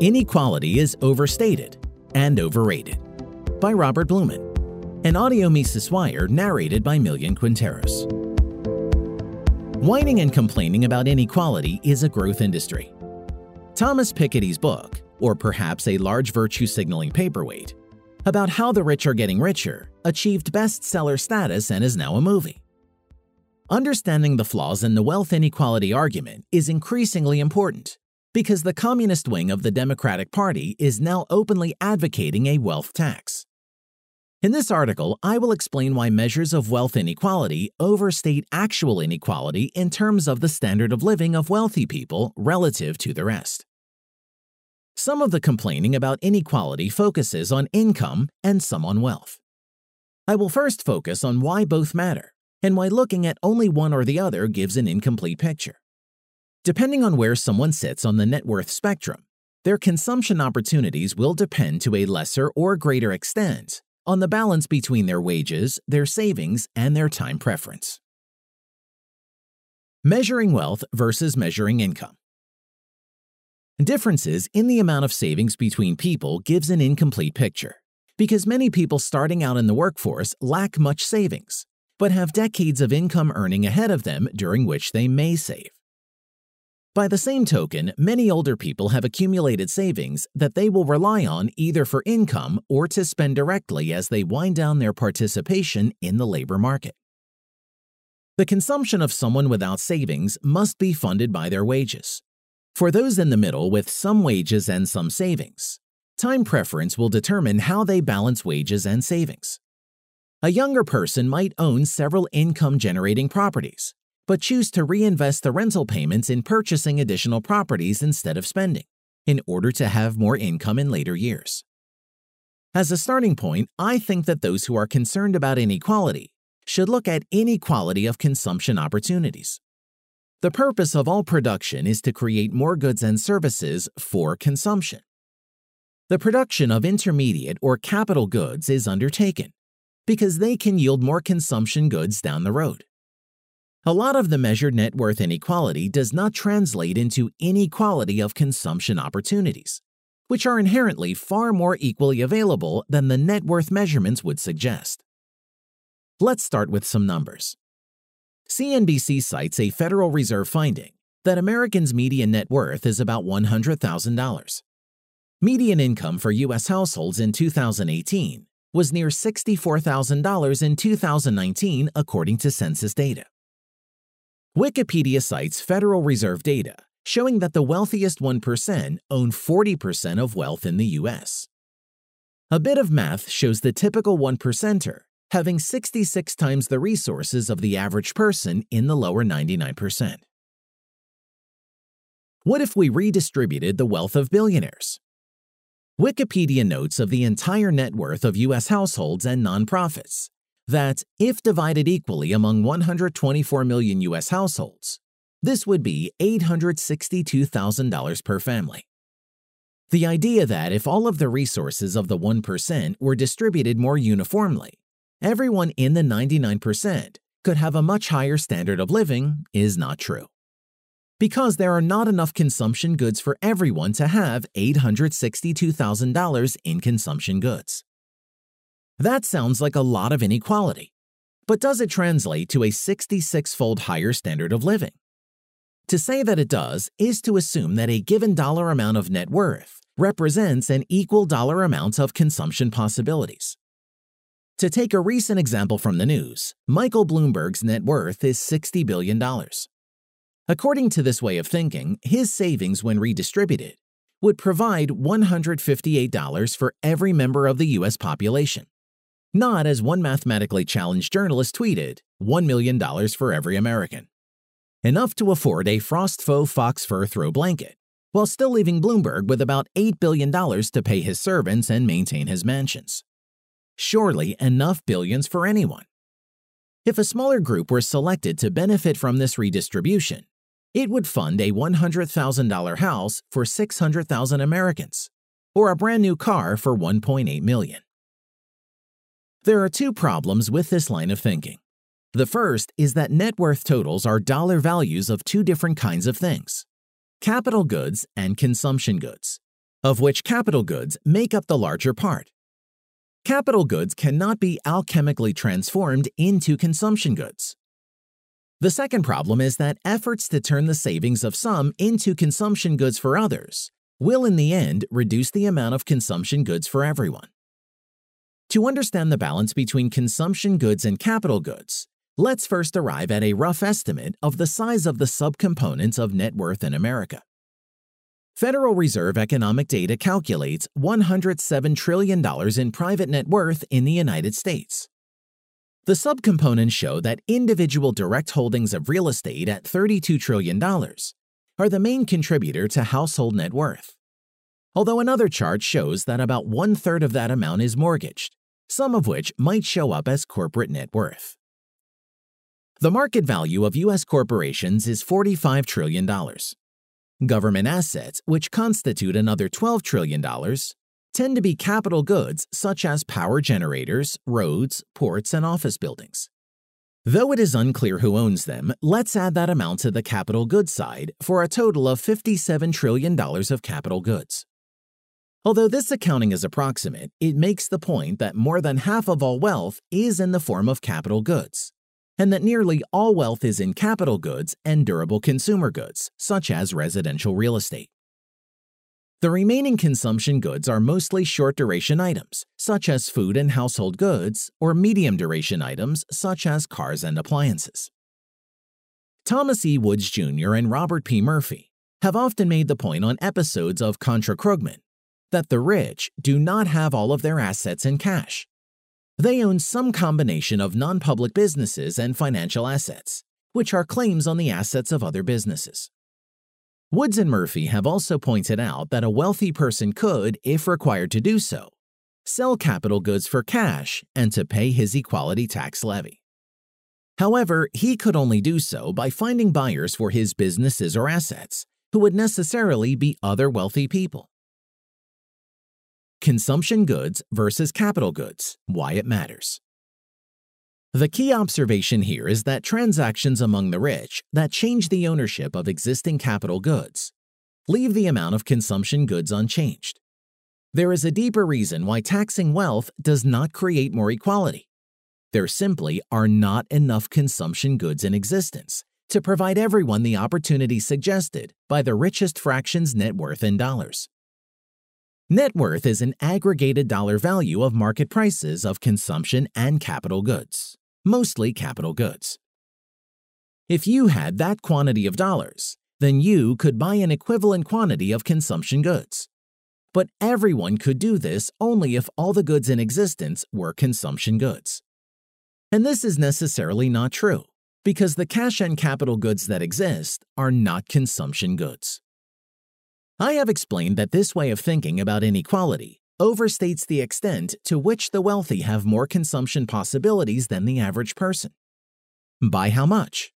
Inequality is Overstated and Overrated by Robert Blumen. An audio Mises Wire narrated by Millian Quinteros. Whining and complaining about inequality is a growth industry. Thomas Piketty's book, or perhaps a large virtue signaling paperweight, about how the rich are getting richer, achieved bestseller status and is now a movie. Understanding the flaws in the wealth inequality argument is increasingly important because the communist wing of the Democratic Party is now openly advocating a wealth tax. In this article, I will explain why measures of wealth inequality overstate actual inequality in terms of the standard of living of wealthy people relative to the rest. Some of the complaining about inequality focuses on income and some on wealth. I will first focus on why both matter and why looking at only one or the other gives an incomplete picture. Depending on where someone sits on the net worth spectrum, their consumption opportunities will depend to a lesser or greater extent on the balance between their wages, their savings, and their time preference. Measuring wealth versus measuring income. Differences in the amount of savings between people gives an incomplete picture because many people starting out in the workforce lack much savings, but have decades of income earning ahead of them during which they may save. By the same token, many older people have accumulated savings that they will rely on either for income or to spend directly as they wind down their participation in the labor market. The consumption of someone without savings must be funded by their wages. For those in the middle with some wages and some savings, time preference will determine how they balance wages and savings. A younger person might own several income generating properties, but choose to reinvest the rental payments in purchasing additional properties instead of spending, in order to have more income in later years. As a starting point, I think that those who are concerned about inequality should look at inequality of consumption opportunities. The purpose of all production is to create more goods and services for consumption. The production of intermediate or capital goods is undertaken because they can yield more consumption goods down the road. A lot of the measured net worth inequality does not translate into inequality of consumption opportunities, which are inherently far more equally available than the net worth measurements would suggest. Let's start with some numbers. CNBC cites a Federal Reserve finding that Americans' median net worth is about $100,000. Median income for U.S. households in 2018 was near $64,000 in 2019, according to census data. Wikipedia cites Federal Reserve data showing that the wealthiest 1% own 40% of wealth in the US. A bit of math shows the typical 1%er having 66 times the resources of the average person in the lower 99%. What if we redistributed the wealth of billionaires? Wikipedia notes of the entire net worth of US households and nonprofits that, if divided equally among 124 million U.S. households, this would be $862,000 per family. The idea that if all of the resources of the 1% were distributed more uniformly, everyone in the 99% could have a much higher standard of living is not true. Because there are not enough consumption goods for everyone to have $862,000 in consumption goods. That sounds like a lot of inequality. But does it translate to a 66 fold higher standard of living? To say that it does is to assume that a given dollar amount of net worth represents an equal dollar amount of consumption possibilities. To take a recent example from the news, Michael Bloomberg's net worth is $60 billion. According to this way of thinking, his savings, when redistributed, would provide $158 for every member of the U.S. population not as one mathematically challenged journalist tweeted, $1 million for every American. Enough to afford a frost faux fox fur throw blanket, while still leaving Bloomberg with about $8 billion to pay his servants and maintain his mansions. Surely enough billions for anyone. If a smaller group were selected to benefit from this redistribution, it would fund a $100,000 house for 600,000 Americans, or a brand new car for 1.8 million. There are two problems with this line of thinking. The first is that net worth totals are dollar values of two different kinds of things capital goods and consumption goods, of which capital goods make up the larger part. Capital goods cannot be alchemically transformed into consumption goods. The second problem is that efforts to turn the savings of some into consumption goods for others will in the end reduce the amount of consumption goods for everyone. To understand the balance between consumption goods and capital goods, let's first arrive at a rough estimate of the size of the subcomponents of net worth in America. Federal Reserve economic data calculates $107 trillion in private net worth in the United States. The subcomponents show that individual direct holdings of real estate at $32 trillion are the main contributor to household net worth. Although another chart shows that about one third of that amount is mortgaged, some of which might show up as corporate net worth. The market value of U.S. corporations is $45 trillion. Government assets, which constitute another $12 trillion, tend to be capital goods such as power generators, roads, ports, and office buildings. Though it is unclear who owns them, let's add that amount to the capital goods side for a total of $57 trillion of capital goods. Although this accounting is approximate, it makes the point that more than half of all wealth is in the form of capital goods, and that nearly all wealth is in capital goods and durable consumer goods, such as residential real estate. The remaining consumption goods are mostly short duration items, such as food and household goods, or medium duration items, such as cars and appliances. Thomas E. Woods Jr. and Robert P. Murphy have often made the point on episodes of Contra Krugman that the rich do not have all of their assets in cash. They own some combination of non public businesses and financial assets, which are claims on the assets of other businesses. Woods and Murphy have also pointed out that a wealthy person could, if required to do so, sell capital goods for cash and to pay his equality tax levy. However, he could only do so by finding buyers for his businesses or assets, who would necessarily be other wealthy people. Consumption goods versus capital goods, why it matters. The key observation here is that transactions among the rich that change the ownership of existing capital goods leave the amount of consumption goods unchanged. There is a deeper reason why taxing wealth does not create more equality. There simply are not enough consumption goods in existence to provide everyone the opportunity suggested by the richest fraction's net worth in dollars. Net worth is an aggregated dollar value of market prices of consumption and capital goods mostly capital goods. If you had that quantity of dollars, then you could buy an equivalent quantity of consumption goods. But everyone could do this only if all the goods in existence were consumption goods. And this is necessarily not true, because the cash and capital goods that exist are not consumption goods. I have explained that this way of thinking about inequality overstates the extent to which the wealthy have more consumption possibilities than the average person. By how much?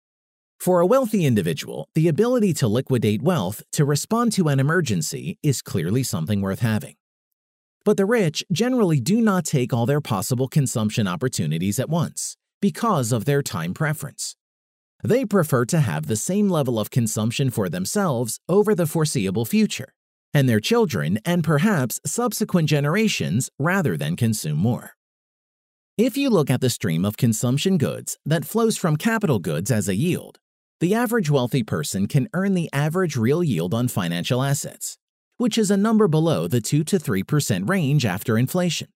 For a wealthy individual, the ability to liquidate wealth to respond to an emergency is clearly something worth having. But the rich generally do not take all their possible consumption opportunities at once because of their time preference. They prefer to have the same level of consumption for themselves over the foreseeable future and their children and perhaps subsequent generations rather than consume more. If you look at the stream of consumption goods that flows from capital goods as a yield, the average wealthy person can earn the average real yield on financial assets, which is a number below the 2 to 3% range after inflation,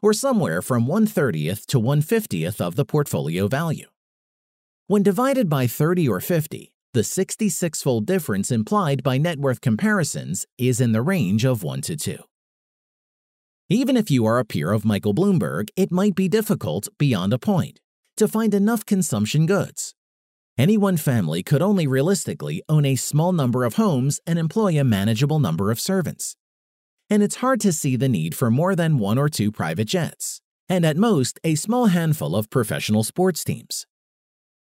or somewhere from 130th to 150th of the portfolio value. When divided by 30 or 50, the 66 fold difference implied by net worth comparisons is in the range of 1 to 2. Even if you are a peer of Michael Bloomberg, it might be difficult, beyond a point, to find enough consumption goods. Any one family could only realistically own a small number of homes and employ a manageable number of servants. And it's hard to see the need for more than one or two private jets, and at most a small handful of professional sports teams.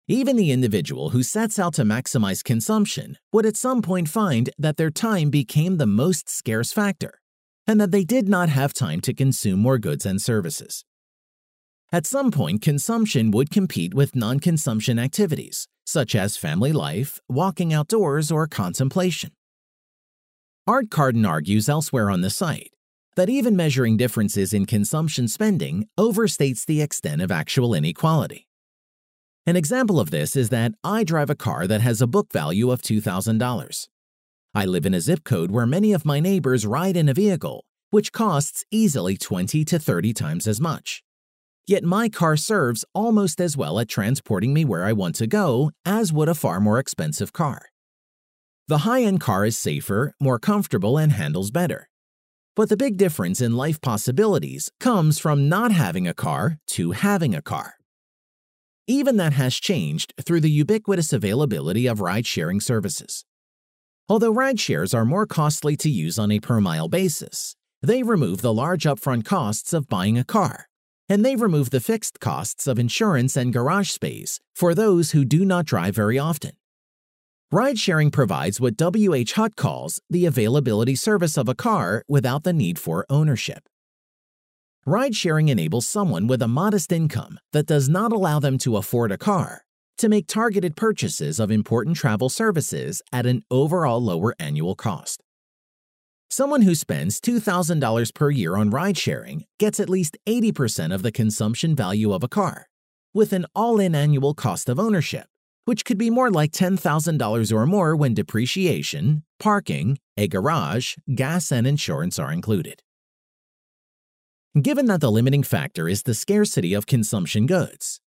Even the individual who sets out to maximize consumption would at some point find that their time became the most scarce factor, and that they did not have time to consume more goods and services. At some point, consumption would compete with non consumption activities, such as family life, walking outdoors, or contemplation. Art Carden argues elsewhere on the site that even measuring differences in consumption spending overstates the extent of actual inequality. An example of this is that I drive a car that has a book value of $2,000. I live in a zip code where many of my neighbors ride in a vehicle, which costs easily 20 to 30 times as much. Yet my car serves almost as well at transporting me where I want to go as would a far more expensive car. The high end car is safer, more comfortable, and handles better. But the big difference in life possibilities comes from not having a car to having a car. Even that has changed through the ubiquitous availability of ride sharing services. Although ride shares are more costly to use on a per mile basis, they remove the large upfront costs of buying a car, and they remove the fixed costs of insurance and garage space for those who do not drive very often. Ride sharing provides what W.H. Hutt calls the availability service of a car without the need for ownership. Ride sharing enables someone with a modest income that does not allow them to afford a car to make targeted purchases of important travel services at an overall lower annual cost. Someone who spends $2,000 per year on ride sharing gets at least 80% of the consumption value of a car, with an all in annual cost of ownership which could be more like $10,000 or more when depreciation, parking, a garage, gas, and insurance are included. Given that the limiting factor is the scarcity of consumption goods,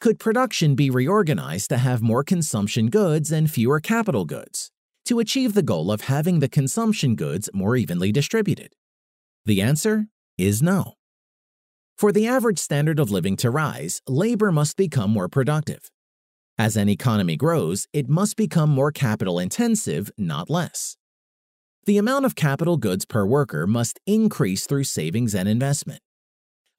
could production be reorganized to have more consumption goods and fewer capital goods to achieve the goal of having the consumption goods more evenly distributed? The answer is no. For the average standard of living to rise, labor must become more productive. As an economy grows, it must become more capital intensive, not less. The amount of capital goods per worker must increase through savings and investment.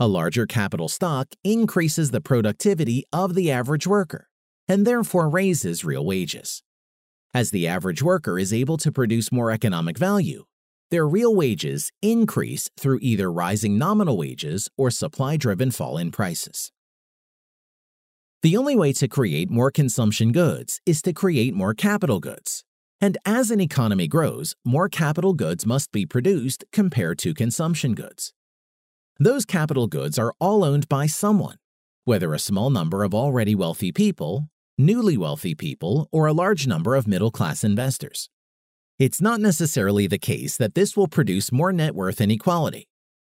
A larger capital stock increases the productivity of the average worker and therefore raises real wages. As the average worker is able to produce more economic value, their real wages increase through either rising nominal wages or supply driven fall in prices. The only way to create more consumption goods is to create more capital goods. And as an economy grows, more capital goods must be produced compared to consumption goods. Those capital goods are all owned by someone, whether a small number of already wealthy people, newly wealthy people, or a large number of middle class investors. It's not necessarily the case that this will produce more net worth inequality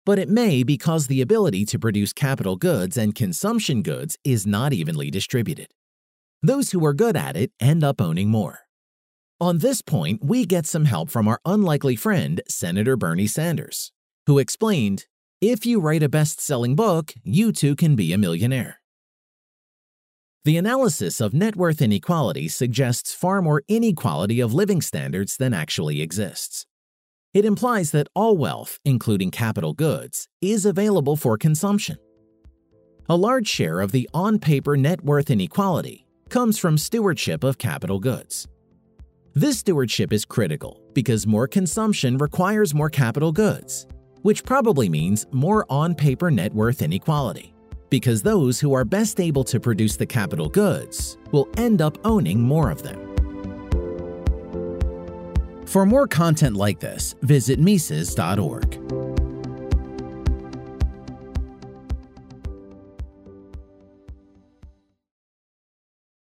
but it may because the ability to produce capital goods and consumption goods is not evenly distributed. Those who are good at it end up owning more. On this point, we get some help from our unlikely friend, Senator Bernie Sanders, who explained if you write a best selling book, you too can be a millionaire. The analysis of net worth inequality suggests far more inequality of living standards than actually exists. It implies that all wealth, including capital goods, is available for consumption. A large share of the on paper net worth inequality comes from stewardship of capital goods. This stewardship is critical because more consumption requires more capital goods, which probably means more on paper net worth inequality, because those who are best able to produce the capital goods will end up owning more of them. For more content like this, visit Mises.org.